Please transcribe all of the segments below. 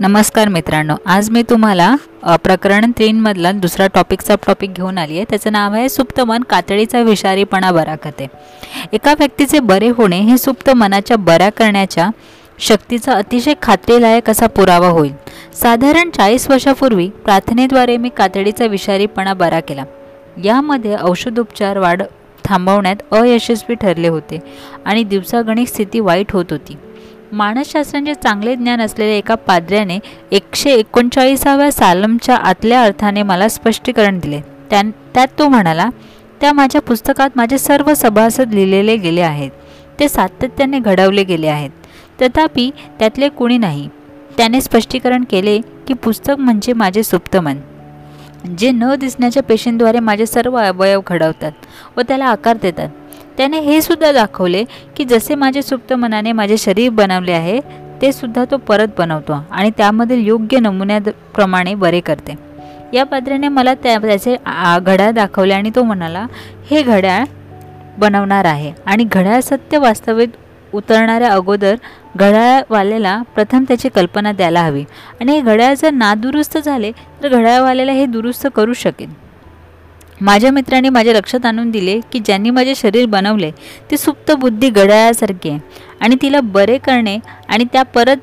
नमस्कार मित्रांनो आज मी तुम्हाला प्रकरण तीनमधला दुसरा टॉपिकचा टॉपिक घेऊन आली आहे. त्याचं नाव आहे सुप्त मन कातडीचा विषारीपणा बरा करते. एका व्यक्तीचे बरे होणे हे सुप्त मनाच्या बऱ्या करण्याच्या शक्तीचा अतिशय खात्रीलायक असा पुरावा होईल. साधारण चाळीस वर्षापूर्वी प्रार्थनेद्वारे मी कातडीचा विषारीपणा बरा केला. यामध्ये औषधोपचार वाढ थांबवण्यात अयशस्वी ठरले होते आणि दिवसागणिक स्थिती वाईट होत होती. मानसशास्त्रांचे चांगले ज्ञान असलेल्या एका पाद्र्याने एकशे एकोणचाळीसाव्या सालमच्या आतल्या अर्थाने मला स्पष्टीकरण दिले. त्यां त्यात तो म्हणाला त्या माझ्या पुस्तकात माझे सर्व सभासद लिहिलेले गेले आहेत. ते सातत्याने घडवले गेले आहेत. तथापि त्यातले कुणी नाही. त्याने स्पष्टीकरण केले की पुस्तक म्हणजे माझे सुप्त मन. जे न दिसण्याच्या पेशींद्वारे माझे सर्व अवयव घडवतात व त्याला आकार देतात. त्याने हे सुद्धा दाखवले की जसे माझे सुप्त मनाने माझे शरीर बनवले आहे ते सुद्धा तो परत बनवतो आणि त्यामधील योग्य नमुन्याप्रमाणे बरे करते. या पात्र्याने मला त्या त्याचे आ- घड्याळ दाखवले आणि तो म्हणाला हे घड्याळ बनवणार आहे आणि घड्याळ सत्य वास्तविक उतरणाऱ्या अगोदर घड्याळवाल्याला प्रथम त्याची कल्पना द्यायला हवी. आणि हे घड्याळ जर नादुरुस्त झाले तर घड्याळवाल्याला हे दुरुस्त करू शकेल. माझ्या मित्राने माझ्या लक्षात आणून दिले की ज्यांनी माझे शरीर बनवले ती सुप्त बुद्धी घड्याळासारखी आहे. आणि तिला बरे करणे आणि त्या परत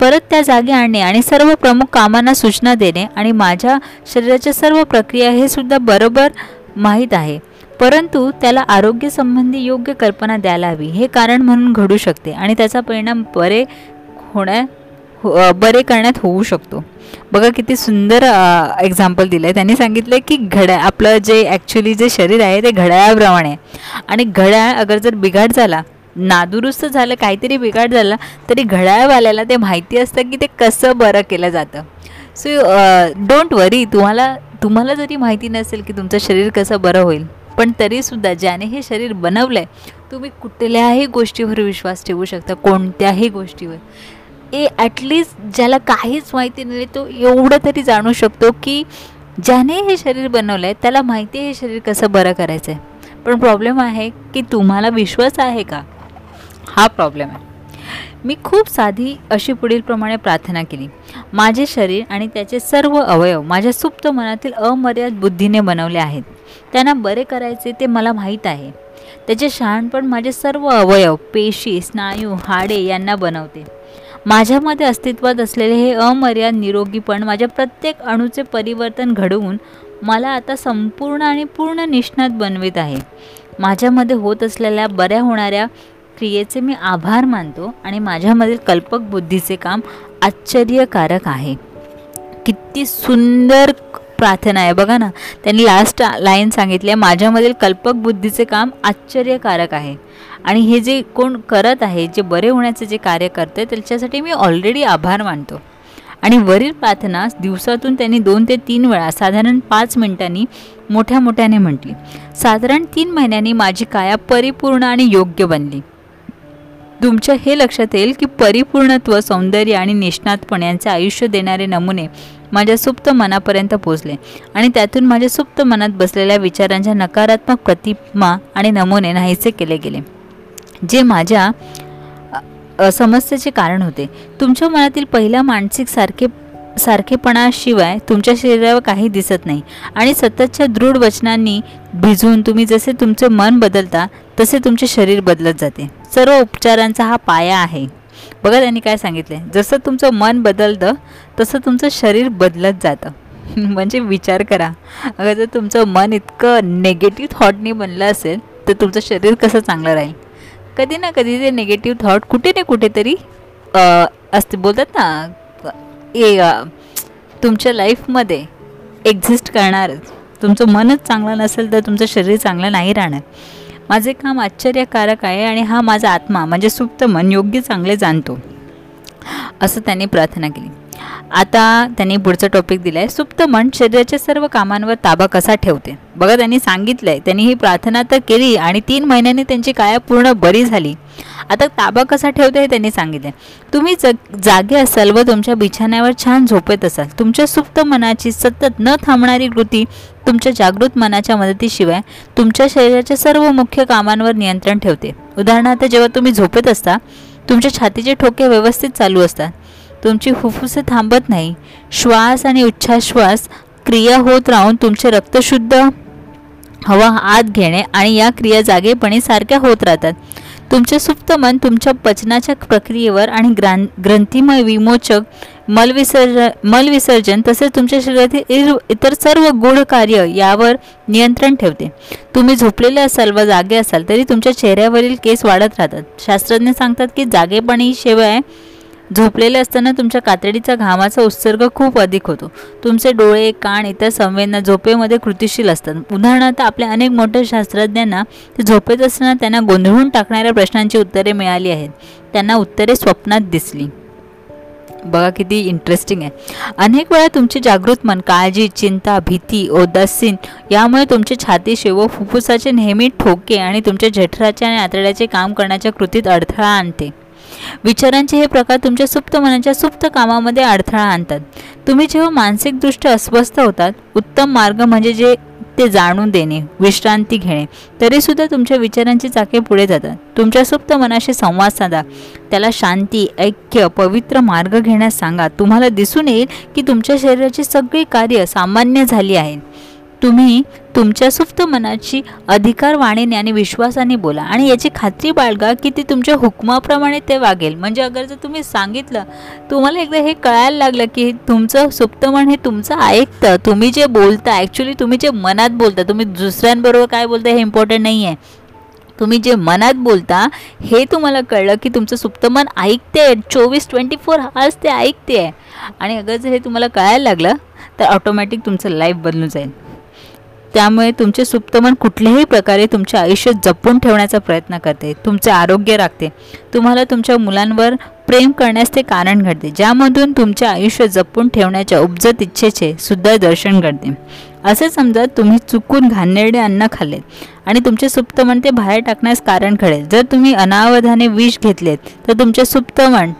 परत त्या जागी आणणे आणि सर्व प्रमुख कामांना सूचना देणे आणि माझ्या शरीराच्या सर्व प्रक्रिया हे सुद्धा बरोबर माहीत आहे. परंतु त्याला आरोग्यसंबंधी योग्य कल्पना द्यायला हवी. हे कारण म्हणून घडू शकते आणि त्याचा परिणाम बरे होण्या हो- बरे करण्यात होऊ शकतो. बघा किती सुंदर एक्झाम्पल दिलं आहे त्यांनी सांगितलं की घड्या आपलं जे ॲक्च्युली जे शरीर आहे ते घड्याळाप्रमाणे आहे. आणि घड्याळ अगर जर बिघाड झाला नादुरुस्त झालं काहीतरी बिघाड झाला तरी घड्याळवाल्याला ते माहिती असतं की ते कसं बरं केलं जातं. सो डोंट वरी तुम्हाला तुम्हाला जरी माहिती नसेल की तुमचं शरीर कसं बरं होईल पण तरीसुद्धा ज्याने हे शरीर बनवलं आहे तुम्ही कुठल्याही गोष्टीवर विश्वास ठेवू शकता कोणत्याही गोष्टीवर. ए ॲटलिस्ट ज्याला काहीच माहिती नाही तो एवढं तरी जाणू शकतो की ज्याने हे शरीर बनवलं आहे त्याला माहिती आहे हे शरीर कसं बरं करायचं आहे पण प्रॉब्लेम आहे की तुम्हाला विश्वास आहे का? हा प्रॉब्लेम आहे. मी खूप साधी अशी पुढीलप्रमाणे प्रार्थना केली. माझे शरीर आणि त्याचे सर्व अवयव माझ्या सुप्त मनातील अमर्याद बुद्धीने बनवले आहेत. त्यांना बरे करायचे ते मला माहीत आहे. त्याचे शहाणपण माझे सर्व अवयव पेशी स्नायू हाडे यांना बनवते. माझ्यामध्ये अस्तित्वात असलेले हे अमर्याद निरोगीपण माझ्या प्रत्येक अणूचे परिवर्तन घडवून मला आता संपूर्ण आणि पूर्ण निष्णात बनवित आहे. माझ्यामध्ये होत असलेल्या बऱ्या होणाऱ्या क्रियेचे मी आभार मानतो आणि माझ्यामधील कल्पक बुद्धीचे काम आश्चर्यकारक आहे. किती सुंदर प्रार्थना आहे. बघा ना त्यांनी लास्ट लाईन सांगितली आहे माझ्यामधील कल्पक बुद्धीचे काम आश्चर्यकारक आहे. आणि हे जे कोण करत आहे जे बरे होण्याचे जे कार्य करते त्याच्यासाठी मी ऑलरेडी आभार मानतो. आणि वरील प्रार्थना दिवसातून त्यांनी दोन ते तीन वेळा साधारण पाच मिनिटांनी मोठ्या मोठ्याने म्हटली. साधारण तीन महिन्यांनी माझी काया परिपूर्ण आणि योग्य बनली. तुमच्या हे लक्षात येईल की परिपूर्णत्व सौंदर्य आणि निष्णातपण यांचे आयुष्य देणारे नमुने माझ्या सुप्त मनापर्यंत पोचले आणि त्यातून माझ्या सुप्त मनात बसलेल्या विचारांच्या नकारात्मक प्रतिमा आणि नमुने नाहीसे केले गेले जे माझ्या समस्येचे कारण होते. तुमच्या मनातील पहिल्या मानसिक सारखे सारखेपणाशिवाय तुमच्या शरीरावर काही दिसत नाही. आणि सततच्या दृढ वचनांनी भिजून तुम्ही जसे तुमचे मन बदलता तसे तुमचे शरीर बदलत जाते. सर्व उपचारांचा हा पाया आहे. बघा त्यांनी काय सांगितले. जसं तुमचं मन बदलतं तसं तुमचं शरीर बदलत जातं. म्हणजे विचार करा. अगर जर तुमचं मन इतकं नेगेटिव्ह थॉटनी बनलं असेल तर तुमचं शरीर कसं चांगलं राहील? कधी ना कधी ते निगेटिव्ह थॉट कुठे ना कुठेतरी असते. बोलतात ना ए तुमच्या लाईफमध्ये एक्झिस्ट करणारच. तुमचं मनच चांगलं नसेल तर तुमचं शरीर चांगलं नाही राहणार. माझे काम आश्चर्यकारक आहे आणि हा माझा आत्मा म्हणजे सुप्त मन योग्य चांगले जाणतो. असं त्यांनी प्रार्थना केली. आता त्यांनी पुढचं टॉपिक दिलं आहे सुप्त मन शरीराच्या सर्व कामांवर ताबा कसा ठेवते? बघा त्यांनी सांगितलं आहे त्यांनी ही प्रार्थना तर केली आणि तीन महिन्यांनी त्यांची काया पूर्ण बरी झाली. आता ताबा कसा ठेवते हे त्यांनी सांगितले तुम्ही जग जागे असाल व तुमच्या बिछाण्यावर छान झोपेत असाल. तुमच्या सुप्त मनाची सतत न थांबणारी कृती तुमच्या जागृत मनाच्या मदतीशिवाय तुमच्या शरीराच्या सर्व मुख्य कामांवर नियंत्रण ठेवते. उदाहरणार्थ जेव्हा तुम्ही झोपेत असता तुमच्या छातीचे ठोके व्यवस्थित चालू असतात. तुमची फुफ्फुसे थांबत नाही. श्वास आणि उच्छ्वास क्रिया होत राहून तुमचे रक्त शुद्ध हवा आत घेणे आणि या क्रिया जागेपणे सारख्या होत राहतात. तुमचे सुप्त मन तुमच्या पचनाच्या प्रक्रियेवर आणि ग्रां ग्रंथीमय विमोचक मलविसर्ज मलविसर्जन तसेच तुमच्या शरीरातील इतर सर्व गूढ कार्य यावर नियंत्रण ठेवते. तुम्ही झोपलेले असाल व जागे असाल तरी तुमच्या चेहऱ्यावरील केस वाढत राहतात. शास्त्रज्ञ सांगतात की जागेपणी शिवाय झोपलेले असताना तुमच्या कातडीचा घामाचा उत्सर्ग खूप अधिक होतो. तुमचे डोळे कान इतर संवेदना झोपेमध्ये कृतिशील असतात. उदाहरणार्थ आपल्या अनेक मोठ्या शास्त्रज्ञांना ते झोपेत असताना त्यांना गोंधळून टाकणाऱ्या प्रश्नांची उत्तरे मिळाली आहेत. त्यांना उत्तरे स्वप्नात दिसली. बघा किती इंटरेस्टिंग आहे. अनेक वेळा तुमचे जागृत मन काळजी चिंता भीती ओदासीन यामुळे तुमचे छाती शेव फुफ्फुसाचे नेहमी ठोके आणि तुमच्या जठराचे आणि आतड्याचे काम करण्याच्या कृतीत अडथळा आणते. विचारांचे हे प्रकार तुमच्या सुप्त मनाच्या सुप्त कामामध्ये अडथळा आणतात. तुम्ही जेव्हा मानसिकदृष्ट्या अस्वस्थ होतात उत्तम मार्ग म्हणजे जे ते जाणून देणे विश्रांती घेणे तरीसुद्धा तुमच्या विचारांची चाके पुढे जातात. तुमच्या सुप्त मनाशी संवाद साधा. त्याला शांती ऐक्य पवित्र मार्ग घेण्यास सांगा. तुम्हाला दिसून येईल की तुमच्या शरीराची सगळी कार्य सामान्य झाली आहेत. तुम्ही तुमच्या सुप्त मनाची अधिकार वाणीने आणि विश्वासाने बोला. आणि याची खात्री बाळगा की ते तुमच्या हुकमाप्रमाणे ते वागेल. म्हणजे अगर जर तुम्ही सांगितलं तुम्हाला एकदा हे कळायला लागलं की तुमचं सुप्त मन हे तुमचं ऐकतं. तुम्ही जे बोलता ॲक्च्युली तुम्ही जे मनात बोलता तुम्ही दुसऱ्यांबरोबर काय बोलता हे इम्पॉर्टंट नाही आहे तुम्ही जे मनात बोलता हे तुम्हाला कळलं की तुमचं सुप्त मन ऐकते चोवीस ट्वेंटी फोर आवर्स ते ऐकते आहे आणि अगर जर हे तुम्हाला कळायला लागलं तर ऑटोमॅटिक तुमचं लाईफ बदलून जाईल. त्यामुळे तुमचे सुप्तमन कुठल्याही प्रकारे तुमचे आयुष्य जपून ठेवण्याचा प्रयत्न करते. तुमचे आरोग्य राखते. तुम्हाला तुमच्या मुलांवर प्रेम करण्यास ते कारण घडते. ज्यामधून तुमचे आयुष्य जपून ठेवण्याच्या उपजत इच्छेचे सुद्धा दर्शन घडते. असे समजा तुम्ही चुकून घाणेरडे अन्न खाल्ले आणि तुमचे सुप्तमन ते बाहेर टाकण्यास कारण घडेल. जर तुम्ही अनावधाने विष घेतलेत तर तुमचे सुप्तमन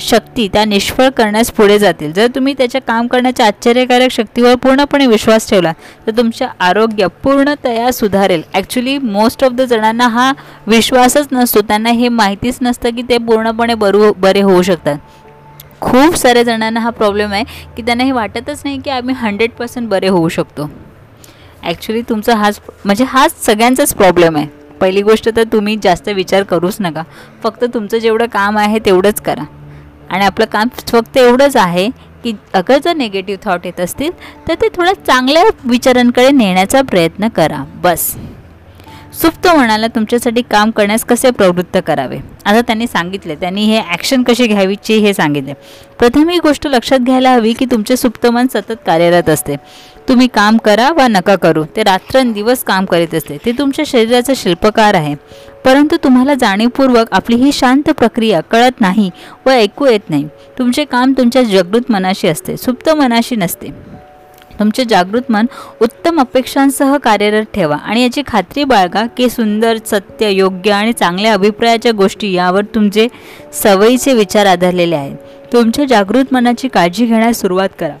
शक्ती त्या निष्फळ करण्यास पुढे जातील. जर तुम्ही त्याच्या काम करण्याच्या आश्चर्यकारक शक्तीवर पूर्णपणे विश्वास ठेवला तर तुमचे आरोग्य पूर्णतया सुधारेल. ॲक्च्युली मोस्ट ऑफ द जणांना हा विश्वासच नसतो. त्यांना हे माहितीच नसतं की ते पूर्णपणे बरू बरे होऊ शकतात. खूप साऱ्या जणांना हा प्रॉब्लेम आहे की त्यांना हे वाटतच नाही की आम्ही हंड्रेड पर्सेंट बरे होऊ शकतो. ॲक्च्युली तुमचा हाच म्हणजे हाच सगळ्यांचाच प्रॉब्लेम आहे. पहिली गोष्ट तर तुम्ही जास्त विचार करूच नका. फक्त तुमचं जेवढं काम आहे तेवढंच करा. आणि आपलं काम फक्त एवढंच आहे की अगर जर निगेटिव्ह थॉट येत असतील तर ते थोड्या चांगल्या विचारांकडे नेण्याचा प्रयत्न करा. बस. सुप्त मनाला तुमच्यासाठी काम करण्यास कसे प्रवृत्त करावे? आता त्यांनी सांगितले. त्यांनी हे ॲक्शन कशी घ्यावीची हे सांगितले. प्रथम ही गोष्ट लक्षात घ्यायला हवी की तुमचे सुप्त मन सतत कार्यरत असते. तुम्ही काम करा वा नका करू. ते रात्रंदिवस काम करीत असते. ते तुमच्या शरीराचा शिल्पकार आहे. परंतु तुम्हाला जाणीवपूर्वक आपली ही शांत प्रक्रिया कळत नाही व ऐकू येत नाही. तुमचे काम तुमच्या जागृत मनाशी असते. सुप्त मनाशी नसते. तुमचे जागृत मन उत्तम अपेक्षांसह कार्यरत ठेवा आणि याची खात्री बाळगा की सुंदर सत्य योग्य आणि चांगल्या अभिप्रायाच्या गोष्टी यावर तुमचे सवयीचे विचार आधारलेले आहेत. तुमच्या जागृत मनाची काळजी घेण्यास सुरुवात करा.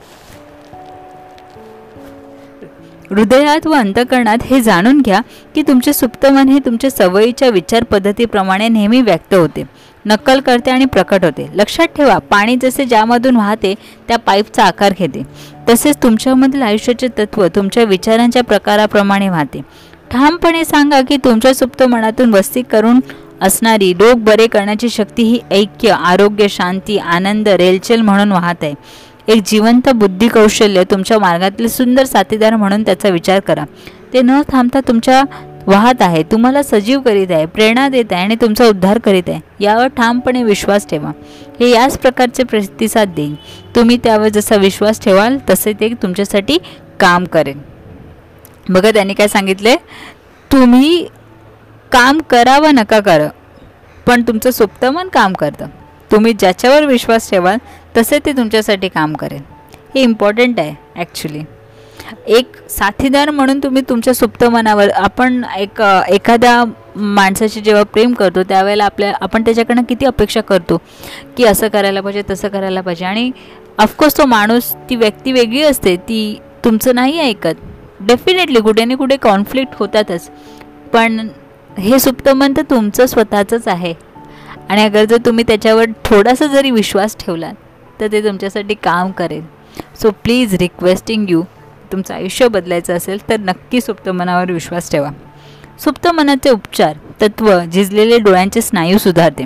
हृदयात व अंतकरणात हे जाणून घ्या की तुमचे सुप्त मन हे तुमच्या सवयीच्या विचार पद्धतीप्रमाणे नेहमी व्यक्त होते. नक्कल करते आणि प्रकट होते. लक्षात ठेवा पाणी जसे ज्यामधून वाहते त्या पाईपचा आकार घेते. तसेच तुमच्यामधील आयुष्याचे तत्त्व तुमच्या विचारांच्या प्रकाराप्रमाणे वाहते. ठामपणे सांगा की तुमच्या सुप्त मनातून वस्ती करून असणारी रोग बरे करण्याची शक्ती ही ऐक्य आरोग्य शांती आनंद रेलचेल म्हणून वाहत आहे. एक जिवंत बुद्धी कौशल्य तुमच्या मार्गातील सुंदर साथीदार म्हणून त्याचा विचार करा. ते न थांबता तुमच्या वाहत आहे. तुम्हाला सजीव करीत आहे प्रेरणा देत आहे आणि तुमचा उद्धार करीत आहे. यावर ठामपणे विश्वास ठेवा. हे याच प्रकारचे प्रतिसाद देईल तुम्ही त्यावर जसा विश्वास ठेवाल तसे ते तुमच्यासाठी काम करेल बघा त्यांनी काय सांगितले? तुम्ही काम करा व नका करा पण तुमचं सुप्तमन काम करतं. तुम्ही ज्याच्यावर विश्वास ठेवाल तसे ते तुमच्यासाठी काम करेल. हे इम्पॉर्टंट आहे ॲक्च्युली एक साथीदार म्हणून तुम्ही तुमच्या सुप्त मनावर आपण एक एखाद्या माणसाशी जेव्हा प्रेम करतो त्यावेळेला आपल्या आपण त्याच्याकडनं किती अपेक्षा करतो की असं करायला पाहिजे तसं करायला पाहिजे. आणि ऑफकोर्स तो माणूस ती व्यक्ती वेगळी असते ती तुमचं नाही ऐकत. डेफिनेटली कुठे ना कुठे कॉन्फ्लिक्ट होतातच. पण हे सुप्तमन तर तुमचं स्वतःचंच आहे. आणि अगर जर तुम्ही त्याच्यावर थोडासा जरी विश्वास ठेवलात तर ते तुमच्यासाठी काम करेल. सो प्लीज रिक्वेस्टिंग यू तुमचं आयुष्य बदलायचं असेल तर नक्की सुप्त मनावर विश्वास ठेवा. सुप्त मनाचे उपचार तत्व झिजलेले डोळ्यांचे स्नायू सुधारते.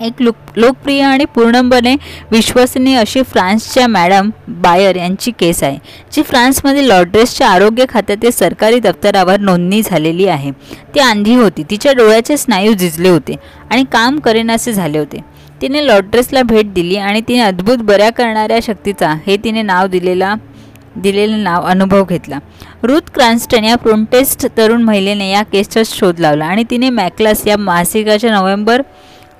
एक लोक लोकप्रिय आणि पूर्णपणे विश्वसनीय अशी फ्रान्सच्या मॅडम बायर यांची केस आहे जी फ्रान्समध्ये लॉड्रेसच्या आरोग्य खात्यातील सरकारी दप्तरावर नोंदणी झालेली आहे. ती आंधी होती. तिच्या डोळ्याचे स्नायू झिजले होते आणि काम करेनासे झाले होते. तिने लॉड्रेसला भेट दिली आणि तिने अद्भुत बऱ्या करणाऱ्या शक्तीचा हे तिने नाव दिलेला दिलेलं नाव अनुभव घेतला. रुथ क्रान्स्टन या प्रोटेस्ट तरुण महिलेने या केसचा शोध लावला आणि तिने मॅक्लास या मासिकाच्या नोव्हेंबर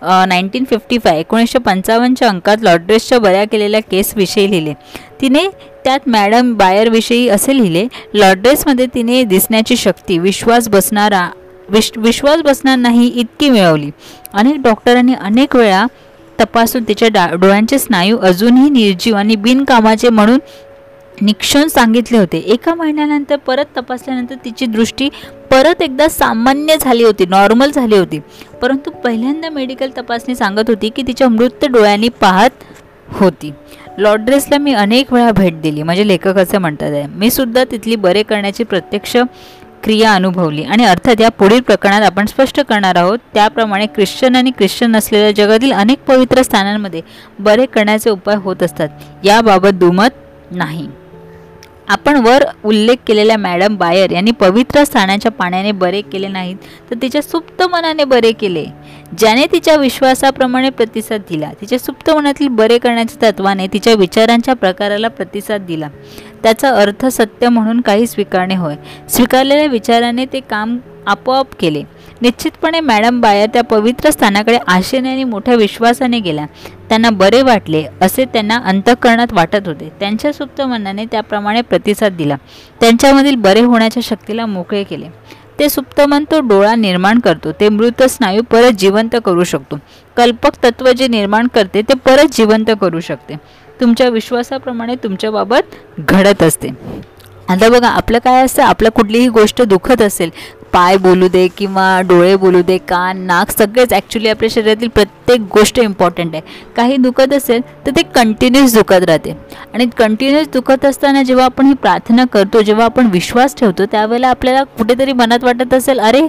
नाईन्टीन फिफ्टी फाय एकोणीसशे पंचावन्नच्या अंकात लॉड्रेसच्या बऱ्या केलेल्या केसविषयी लिहिले. तिने त्यात मॅडम बायरविषयी असे लिहिले लॉड्रेसमध्ये तिने दिसण्याची शक्ती विश्वास बसणारा विश विश्वास बसणार नाही इतकी मिळवली. अनेक डॉक्टरांनी अनेक वेळा तपासून तिच्या डा डोळ्यांचे स्नायू अजूनही निर्जीव आणि बिनकामाचे म्हणून निक्षण सांगितले होते. एका महिन्यानंतर परत तपासल्यानंतर तिची दृष्टी परत एकदा सामान्य झाली होती नॉर्मल झाली होती. परंतु पहिल्यांदा मेडिकल तपासणी सांगत होती की तिच्या मृत डोळ्यांनी पाहत होती. लॉड्रेसला मी अनेक वेळा भेट दिली. म्हणजे लेखक असं म्हणतात आहे मी सुद्धा तिथली बरे करण्याची प्रत्यक्ष क्रिया अनुभवली आणि अर्थात या पुढील प्रकरणात आपण स्पष्ट करणार आहोत. त्याप्रमाणे ख्रिश्चन आणि ख्रिश्चन असलेल्या जगातील अनेक पवित्र स्थानांमध्ये बरे करण्याचे उपाय होत असतात. याबाबत दुमत नाही. आपण वर उल्लेख केलेल्या मॅडम बायर यांनी पवित्र स्थानाच्या पाण्याने बरे केले नाहीत तर तिच्या सुप्त मनाने बरे केले. ज्याने तिच्या विश्वासाप्रमाणे प्रतिसाद दिला तिच्या सुप्त मनातील बरे करण्याच्या तत्वाने तिच्या विचारांच्या प्रकाराला प्रतिसाद दिला. त्याचा अर्थ सत्य म्हणून काही स्वीकारणे होय. स्वीकारलेल्या विचाराने ते काम आपोआप केले. निश्चितपणे मॅडम बाया त्या पवित्र स्थानाकडे आशेने आणि मोठ्या विश्वासाने गेल्या. त्यांना बरे वाटले असे त्यांना अंतःकरणात वाटत होते. त्यांच्या सुप्त मनाने त्याप्रमाणे प्रतिसाद दिला. त्यांच्यामधील बरे होण्याच्या शक्तीला मोकळे केले. ते सुप्तमन तो डोळा निर्माण करतो. ते मृत स्नायू परत जिवंत करू शकतो. कल्पक तत्व जे निर्माण करते ते परत जिवंत करू शकते. तुमच्या विश्वासाप्रमाणे तुमच्याबाबत घडत असते. आता बघा आपलं काय असतं? आपलं कुठलीही गोष्ट दुखत असेल पाय बोलू दे किंवा डोळे बोलू दे कान नाक सगळेच ॲक्च्युली आपल्या शरीरातील प्रत्येक गोष्ट इम्पॉर्टंट आहे. काही दुखत असेल तर ते कंटिन्युअस दुखत राहते. आणि कंटिन्युअस दुखत असताना जेव्हा आपण ही प्रार्थना करतो जेव्हा आपण विश्वास ठेवतो त्यावेळेला आपल्याला कुठेतरी मनात वाटत असेल अरे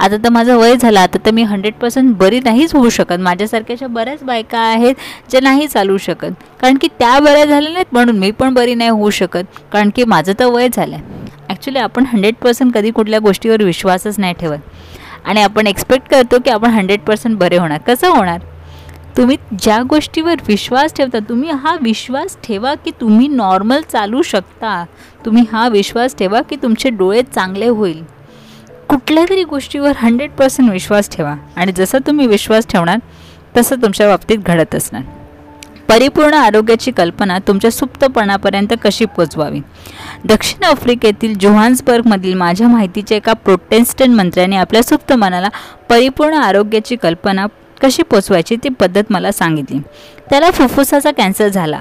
आता तर माझं वय झालं आता तर मी हंड्रेड पर्सेंट बरी नाहीच होऊ शकत. माझ्यासारख्याच्या बऱ्याच बायका आहेत ज्या नाही चालू शकत. कारण की त्या बऱ्या झाल्या नाहीत म्हणून मी पण बरी नाही होऊ शकत. कारण की माझं तर वय झालं आहे ॲक्च्युली आपण हंड्रेड पर्सेंट कधी कुठल्या गोष्टीवर विश्वासच नाही ठेवत. आणि आपण एक्सपेक्ट करतो की आपण हंड्रेड पर्सेंट बरे होणार. कसं होणार? तुम्ही ज्या गोष्टीवर विश्वास ठेवता तुम्ही हा विश्वास ठेवा की तुम्ही नॉर्मल चालू शकता. तुम्ही हा विश्वास ठेवा की तुमचे डोळे चांगले होईल. कुठल्या तरी गोष्टीवर हंड्रेड पर्सेंट विश्वास ठेवा. आणि जसं तुम्ही विश्वास ठेवणार तसं तुमच्या बाबतीत घडत असणार. परिपूर्ण आरोग्याची कल्पना तुमच्या सुप्तपणापर्यंत कशी पोचवावी? दक्षिण आफ्रिकेतील जोहान्सबर्गमधील माझ्या माहितीच्या एका प्रोटेस्टंट मंत्र्याने आपल्या सुप्त मनाला परिपूर्ण आरोग्याची कल्पना कशी पोचवायची ती पद्धत मला सांगितली. त्याला फुफ्फुसाचा कॅन्सर झाला.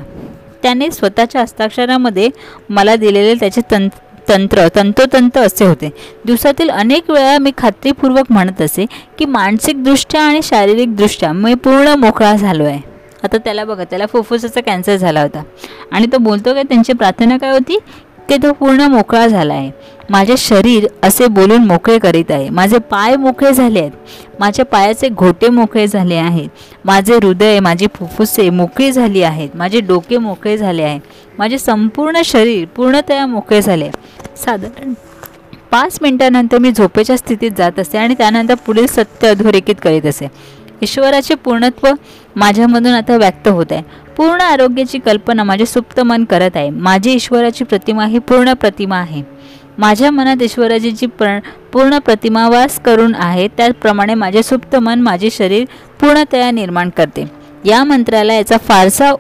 त्याने स्वतःच्या हस्ताक्षरामध्ये मला दिलेले त्याचे तंत तंत्र तंतोतंत असे होते. दिवसातील अनेक वेळा मी खात्रीपूर्वक म्हणत असे की मानसिकदृष्ट्या आणि शारीरिकदृष्ट्या मी पूर्ण मोकळा झालो आहे आता त्याला बघा त्याला फुफ्फुसाचा कॅन्सर झाला होता. आणि तो बोलतो की त्यांची प्रार्थना काय होती? की तो पूर्ण मोकळा झाला आहे. माझे शरीर असे बोलून मोकळे करीत आहे. माझे पाय मोकळे झाले आहेत. माझ्या पायाचे घोटे मोकळे झाले आहेत. माझे हृदय माझी फुफ्फुसे मोकळी झाली आहेत. माझे डोके मोकळे झाले आहे माझे संपूर्ण शरीर पूर्णतया मोकळे झाले साधारण पाच मिनटानंतर मी झोपेच्या स्थितीत जात असे आणि त्यानंतर पुढील सत्य अधोरेखित करीत असे ईश्वराचे पूर्णत्व माझ्यामधून आता व्यक्त होत आहे. पूर्ण आरोग्याची कल्पना माझे सुप्त मन करत आहे. माझी ईश्वराची प्रतिमा ही पूर्ण प्रतिमा आहे. माझ्या मनात ईश्वराची जी प्र पूर्ण प्रतिमावास करून आहे त्याचप्रमाणे माझे सुप्त मन माझे शरीर पूर्णतया निर्माण करते. या मंत्राला याचा फारसा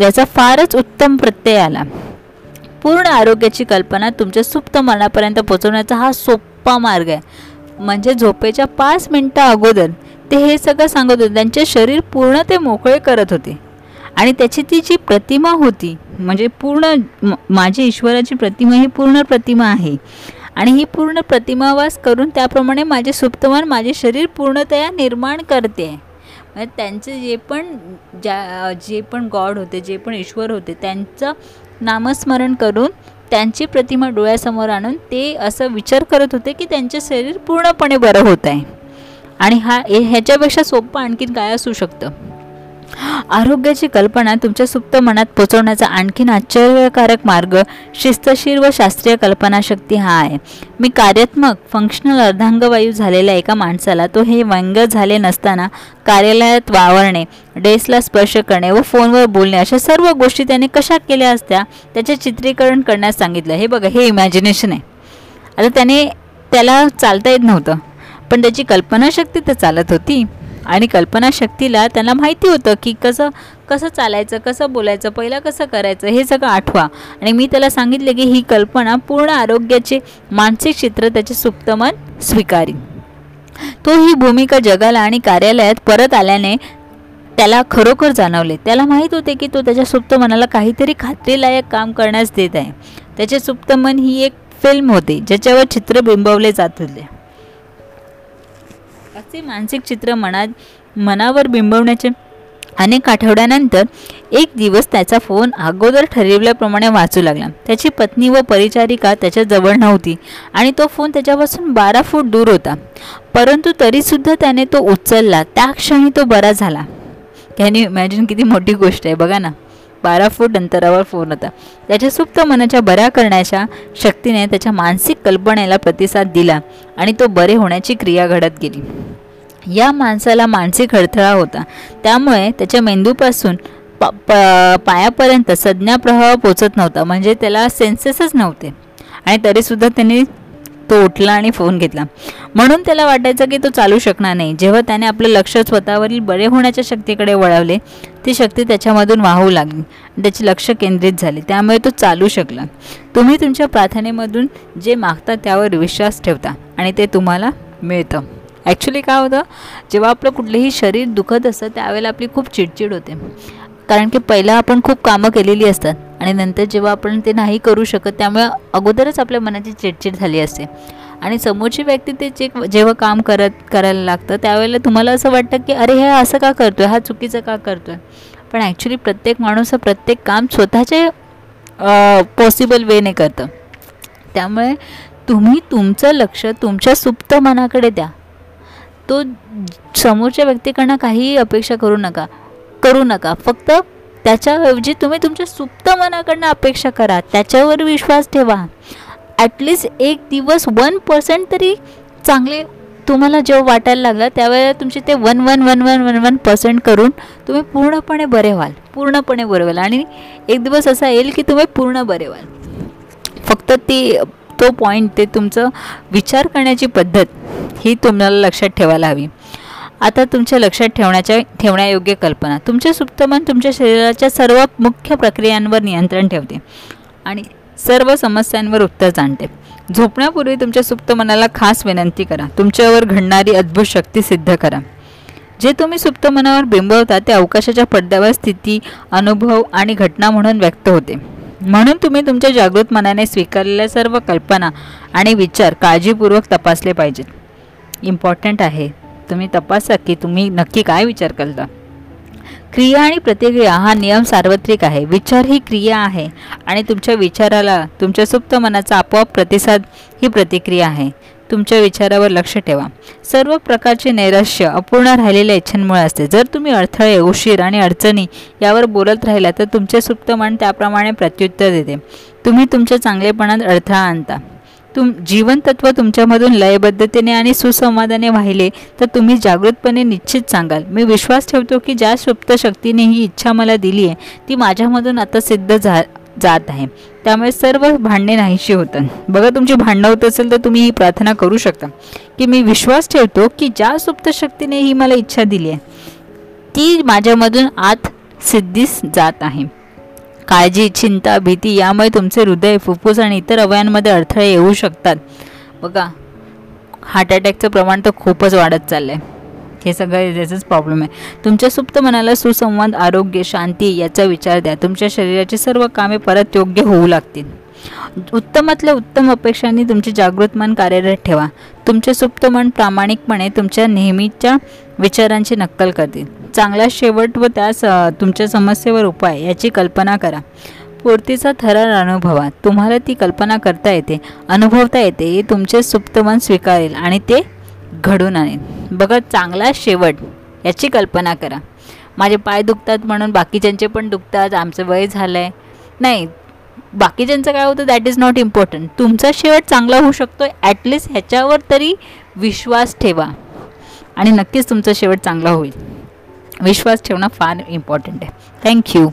याचा फारच उत्तम प्रत्यय आला. पूर्ण आरोग्याची कल्पना तुमच्या सुप्त मनापर्यंत पोचवण्याचा हा सोपा मार्ग आहे. म्हणजे झोपेच्या पाच मिनटं अगोदर ते हे सगळं सांगत होते. त्यांचे शरीर पूर्ण ते मोकळे करत होते. आणि त्याची ती जी प्रतिमा होती म्हणजे पूर्ण माझी ईश्वराची प्रतिमा ही पूर्ण प्रतिमा आहे. आणि ही पूर्ण प्रतिमावास करून त्याप्रमाणे माझे सुप्तमान माझे शरीर पूर्णतया निर्माण करते. म्हणजे त्यांचे जे पण ज्या जे पण गॉड होते जे पण ईश्वर होते त्यांचं नामस्मरण करून त्यांची प्रतिमा डोळ्यासमोर आणून ते असं विचार करत होते की त्यांचे शरीर पूर्णपणे बरं होत आहे. आणि हा ह्याच्यापेक्षा सोपं आणखीन काय असू शकतं? आरोग्याची कल्पना तुमच्या सुप्त मनात पोचवण्याचा आणखीन आश्चर्यकारक मार्ग शिस्तशीर व शास्त्रीय कल्पनाशक्ती हा आहे. मी कार्यात्मक फंक्शनल अर्धांगवायू झालेल्या एका माणसाला तो हे व्यंग झाले नसताना कार्यालयात वावरणे डेस्कला स्पर्श करणे व फोनवर बोलणे अशा सर्व गोष्टी त्याने कशा केल्या असत्या त्याचे चित्रीकरण करण्यास सांगितलं. हे बघा हे इमॅजिनेशन आहे. आता त्याने त्याला चालता येत नव्हतं. पण त्याची कल्पनाशक्ती तर चालत होती. आणि कल्पनाशक्तीला त्यांना माहिती होतं की कसं कसं चालायचं कसं बोलायचं पहिलं कसं करायचं हे सगळं आठवा. आणि मी त्याला सांगितले की ही कल्पना पूर्ण आरोग्याचे मानसिक चित्र त्याचे सुप्तमन स्वीकारी तो ही भूमिका जगाला आणि कार्यालयात परत आल्याने त्याला खरोखर जाणवले. त्याला माहीत होते की तो त्याच्या सुप्त मनाला काहीतरी खात्रीलायक काम करण्यास देत आहे. त्याचे सुप्त मन ही एक फिल्म होती ज्याच्यावर चित्र बिंबवले जात होते. असे मानसिक चित्र मनात मनावर बिंबवण्याचे अनेक आठवड्यानंतर एक दिवस त्याचा फोन अगोदर ठरवल्याप्रमाणे वाचू लागला. त्याची पत्नी व परिचारिका त्याच्याजवळ नव्हती आणि तो फोन त्याच्यापासून बारा फूट दूर होता. परंतु तरीसुद्धा त्याने तो उचलला. त्या क्षणी तो बरा झाला. त्याने इमॅजिन किती मोठी गोष्ट आहे. बघा ना. बारा फूट अंतरावर फोन होता. त्याच्या सुप्त मनाच्या बऱ्या करण्याच्या शक्तीने त्याच्या मानसिक कल्पनेला प्रतिसाद दिला आणि तो बरे होण्याची क्रिया घडत गेली. या माणसाला मानसिक अडथळा होता. त्यामुळे त्याच्या मेंदूपासून प पायापर्यंत संज्ञाप्रवाह पोचत नव्हता. म्हणजे त्याला सेन्सेसच नव्हते. आणि तरीसुद्धा त्यांनी तो उठला आणि फोन घेतला. म्हणून त्याला वाटायचं की तो चालू शकणार नाही. जेव्हा त्याने आपलं लक्ष स्वतःवरील बरे होण्याच्या शक्तीकडे वळवले ती शक्ती त्याच्यामधून वाहू लागली. त्याचे लक्ष केंद्रित झाले. त्यामुळे तो चालू शकला. तुम्ही तुमच्या प्रार्थनेमधून जे मागता त्यावर विश्वास ठेवता आणि ते तुम्हाला मिळतं. ॲक्च्युली काय होतं जेव्हा आपलं कुठलेही शरीर दुखत असतं त्यावेळेला आपली खूप चिडचिड होते. कारण की पहिला आपण खूप कामं केलेली असतात आणि नंतर जेव्हा आपण ते नाही करू शकत त्यामुळे अगोदरच आपल्या मनाची चिडचिड झाली असते. आणि समोरची व्यक्ती ते जे जेव्हा काम करत करायला लागतं त्यावेळेला तुम्हाला असं वाटतं की अरे हे असं का करतो आहे हा चुकीचं का करतो आहे पण ॲक्च्युली प्रत्येक माणूस प्रत्येक काम स्वतःचे पॉसिबल वेने करतं. त्यामुळे तुम्ही तुमचं लक्ष तुमच्या सुप्त मनाकडे द्या. तो समोरच्या व्यक्तीकडनं काहीही अपेक्षा करू नका करू नका. फक्त त्याच्याऐवजी तुम्ही तुमच्या सुप्त मनाकडनं अपेक्षा करा. त्याच्यावर विश्वास ठेवा. ॲटलिस्ट एक दिवस वन पर्सेंट तरी चांगले तुम्हाला जेव्हा वाटायला लागलं त्यावेळेला तुमचे ते one one one one one one percent करून तुम्ही पूर्णपणे बरे व्हाल. पूर्णपणे बरे व्हाल. आणि एक दिवस असा येईल की तुम्ही पूर्ण बरे व्हाल. फक्त ती तो पॉईंट ते तुमचं विचार करण्याची पद्धत ही तुम्हाला लक्षात ठेवायला हवी. आता तुमच्या लक्षात ठेवण्याच्या ठेवण्यायोग्य कल्पना. तुमचे सुप्तमन तुमच्या शरीराच्या सर्व मुख्य प्रक्रियांवर नियंत्रण ठेवते आणि सर्व समस्यांवर उत्तर जाणते. झोपण्यापूर्वी तुमच्या सुप्त मनाला खास विनंती करा. तुमच्यावर घडणारी अद्भुत शक्ती सिद्ध करा. जे तुम्ही सुप्त मनावर बिंबवता ते अवकाशाच्या पडद्यावर स्थिती अनुभव आणि घटना म्हणून व्यक्त होते. म्हणून तुम्ही तुमच्या जागृत मनाने स्वीकारलेल्या सर्व कल्पना आणि विचार काळजीपूर्वक तपासले पाहिजेत. इम्पॉर्टंट आहे. तुम्ही तपासा की तुम्ही नक्की काय विचार करता. क्रिया आणि प्रतिक्रिया हा नियम सार्वत्रिक आहे. विचार ही क्रिया आहे आणि तुमच्या विचाराला तुमच्या सुप्त मनाचा आपोआप प्रतिसाद ही प्रतिक्रिया आहे. तुमच्या विचारावर लक्ष ठेवा. सर्व प्रकारचे नैराश्य अपूर्ण राहिलेल्या इच्छांमुळे असते. जर तुम्ही अडथळे उशीर आणि अडचणी यावर बोलत राहिला तर तुमचे सुप्त मन त्याप्रमाणे प्रत्युत्तर देते. तुम्ही तुमच्या चांगलेपणात अडथळा आणता. तुम जीवनतत्व तुमच्यामधून लयबद्धतेने आणि सुसंवादाने वाहिले तर तुम्ही जागृतपणे निश्चित सांगाल. मी विश्वास ठेवतो की ज्या सुप्त शक्तीने ही इच्छा मला दिली आहे ती माझ्यामधून आता सिद्ध झा जात आहे. त्यामुळे सर्व भांडणे नाहीशी होतात. बघा तुमची भांडणं होत असेल तर तुम्ही ही प्रार्थना करू शकता. की मी विश्वास ठेवतो की ज्या सुप्त शक्तीने ही मला इच्छा दिली आहे ती माझ्यामधून आत सिद्धीस जात आहे. काळजी चिंता भीती यामुळे तुमचे हृदय फुफ्फुस आणि इतर अवयांमध्ये अडथळे येऊ शकतात. बघा हार्ट अटॅकचं प्रमाण तर खूपच वाढत चाललं आहे हे सगळं याचाच प्रॉब्लेम आहे. तुमच्या सुप्त मनाला सुसंवाद आरोग्य शांती याचा विचार द्या. तुमच्या शरीराची सर्व कामे परत योग्य होऊ लागतील. उत्तमातल्या उत्तम अपेक्षांनी तुमचे जागृत मन कार्यरत ठेवा. तुमचे सुप्त मन प्रामाणिकपणे तुमच्या नेहमीच्या विचारांची नक्कल करतील. चांगला शेवट व त्यास तुमच्या समस्येवर उपाय याची कल्पना करा. पूर्तीचा थरार अनुभवा. तुम्हाला ती कल्पना करता येते अनुभवता येते हे तुमचे सुप्त मन स्वीकारेल आणि ते घडून आणेन. बघा चांगला शेवट. याची कल्पना करा. माझे पाय दुखतात म्हणून बाकीच्यांचे पण दुखतात. आमचं वय झालं आहे नाही बाकीच्यांचं काय होतं? दॅट इज नॉट इम्पॉर्टंट तुमचा शेवट चांगला होऊ शकतो ॲटलिस्ट ह्याच्यावर तरी विश्वास ठेवा. आणि नक्कीच तुमचा शेवट चांगला होईल. विश्वास ठेवणं फार इम्पॉर्टंट आहे. थँक्यू